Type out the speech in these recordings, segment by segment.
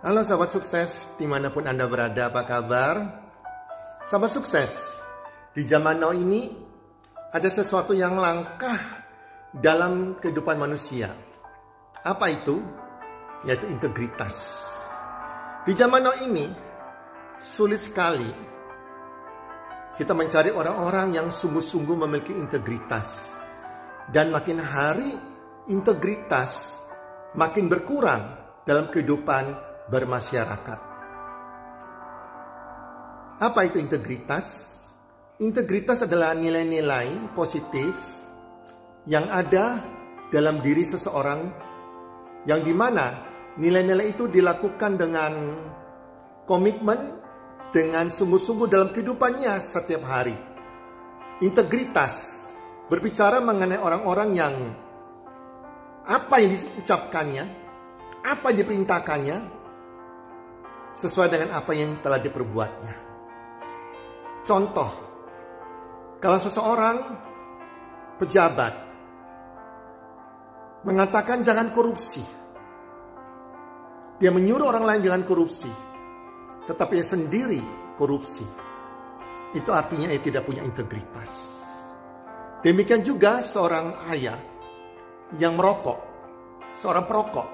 Halo sahabat sukses, di mana pun Anda berada, apa kabar? Sahabat sukses, di zaman now ini ada sesuatu yang langkah dalam kehidupan manusia. Apa itu? Yaitu integritas. Di zaman now ini, sulit sekali kita mencari orang-orang yang sungguh-sungguh memiliki integritas. Dan makin hari, integritas makin berkurang dalam kehidupan bermasyarakat. Apa itu integritas? Integritas adalah nilai-nilai positif yang ada dalam diri seseorang yang di mana nilai-nilai itu dilakukan dengan komitmen dengan sungguh-sungguh dalam kehidupannya setiap hari. Integritas berbicara mengenai orang-orang yang apa yang diucapkannya, apa yang diperintahkannya, sesuai dengan apa yang telah diperbuatnya. Contoh, kalau seseorang pejabat mengatakan jangan korupsi, dia menyuruh orang lain jangan korupsi, tetapi ia sendiri korupsi. Itu artinya ia tidak punya integritas. Demikian juga seorang ayah yang merokok, seorang perokok,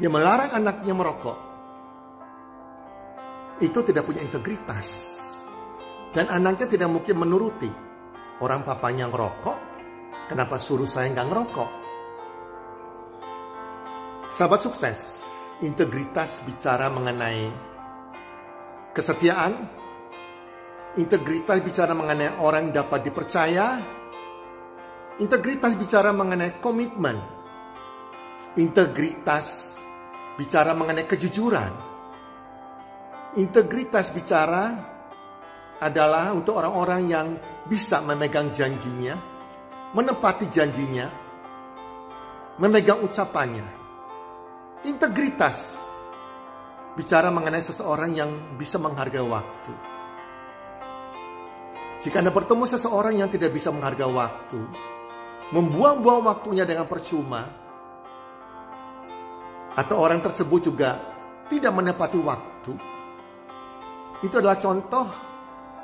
yang melarang anaknya merokok, itu tidak punya integritas. Dan anaknya tidak mungkin menuruti. Orang papanya ngerokok, kenapa suruh saya nggak ngerokok? Sahabat sukses, integritas bicara mengenai kesetiaan, integritas bicara mengenai orang dapat dipercaya, integritas bicara mengenai komitmen, integritas bicara mengenai kejujuran, integritas bicara adalah untuk orang-orang yang bisa memegang janjinya, menepati janjinya, memegang ucapannya. Integritas bicara mengenai seseorang yang bisa menghargai waktu. Jika Anda bertemu seseorang yang tidak bisa menghargai waktu, membuang-buang waktunya dengan percuma, atau orang tersebut juga tidak menepati waktu, itu adalah contoh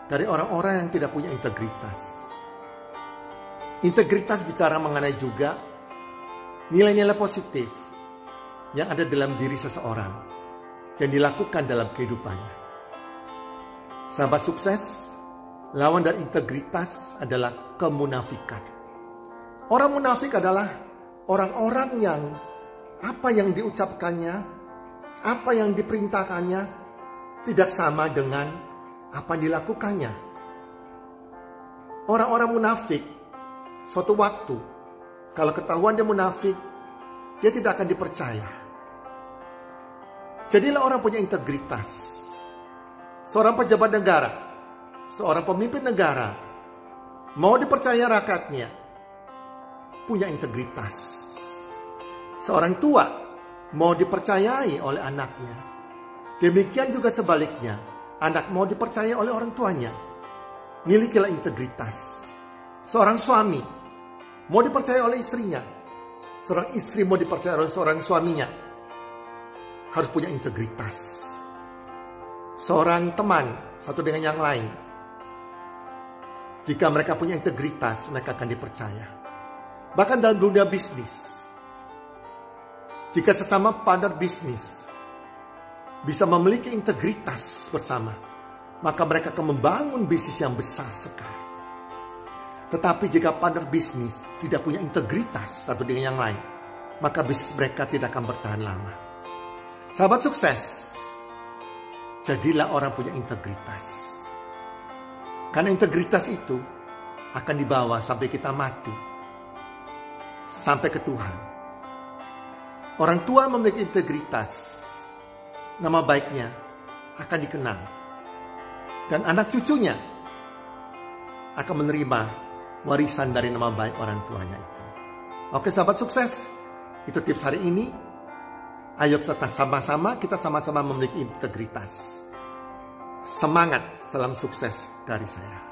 dari orang-orang yang tidak punya integritas. Integritas bicara mengenai juga nilai-nilai positif yang ada dalam diri seseorang yang dilakukan dalam kehidupannya. Sahabat sukses, lawan dari integritas adalah kemunafikan. Orang munafik adalah orang-orang yang apa yang diucapkannya, apa yang diperintahkannya tidak sama dengan apa yang dilakukannya. Orang-orang munafik suatu waktu kalau ketahuan dia munafik, dia tidak akan dipercaya. Jadilah orang punya integritas. Seorang pejabat negara, seorang pemimpin negara, mau dipercaya rakyatnya, punya integritas. Seorang tua mau dipercayai oleh anaknya. Demikian juga sebaliknya, anak mau dipercaya oleh orang tuanya. Milikilah integritas. Seorang suami mau dipercaya oleh istrinya. Seorang istri mau dipercaya oleh seorang suaminya harus punya integritas. Seorang teman satu dengan yang lain, jika mereka punya integritas, mereka akan dipercaya. Bahkan dalam dunia bisnis, jika sesama partner bisnis bisa memiliki integritas bersama, maka mereka akan membangun bisnis yang besar sekali. Tetapi jika partner bisnis tidak punya integritas satu dengan yang lain, maka bisnis mereka tidak akan bertahan lama. Sahabat sukses, jadilah orang punya integritas. Karena integritas itu akan dibawa sampai kita mati. Sampai ke Tuhan. Orang tua memiliki integritas. Nama baiknya akan dikenal. Dan anak cucunya akan menerima warisan dari nama baik orang tuanya itu. Oke sahabat sukses, itu tips hari ini. Ayo kita sama-sama kita sama-sama memiliki integritas. Semangat, salam sukses dari saya.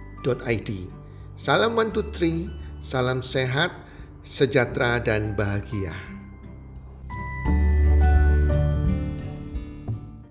healthcommunity.id. Salam one two salam sehat, sejahtera dan bahagia.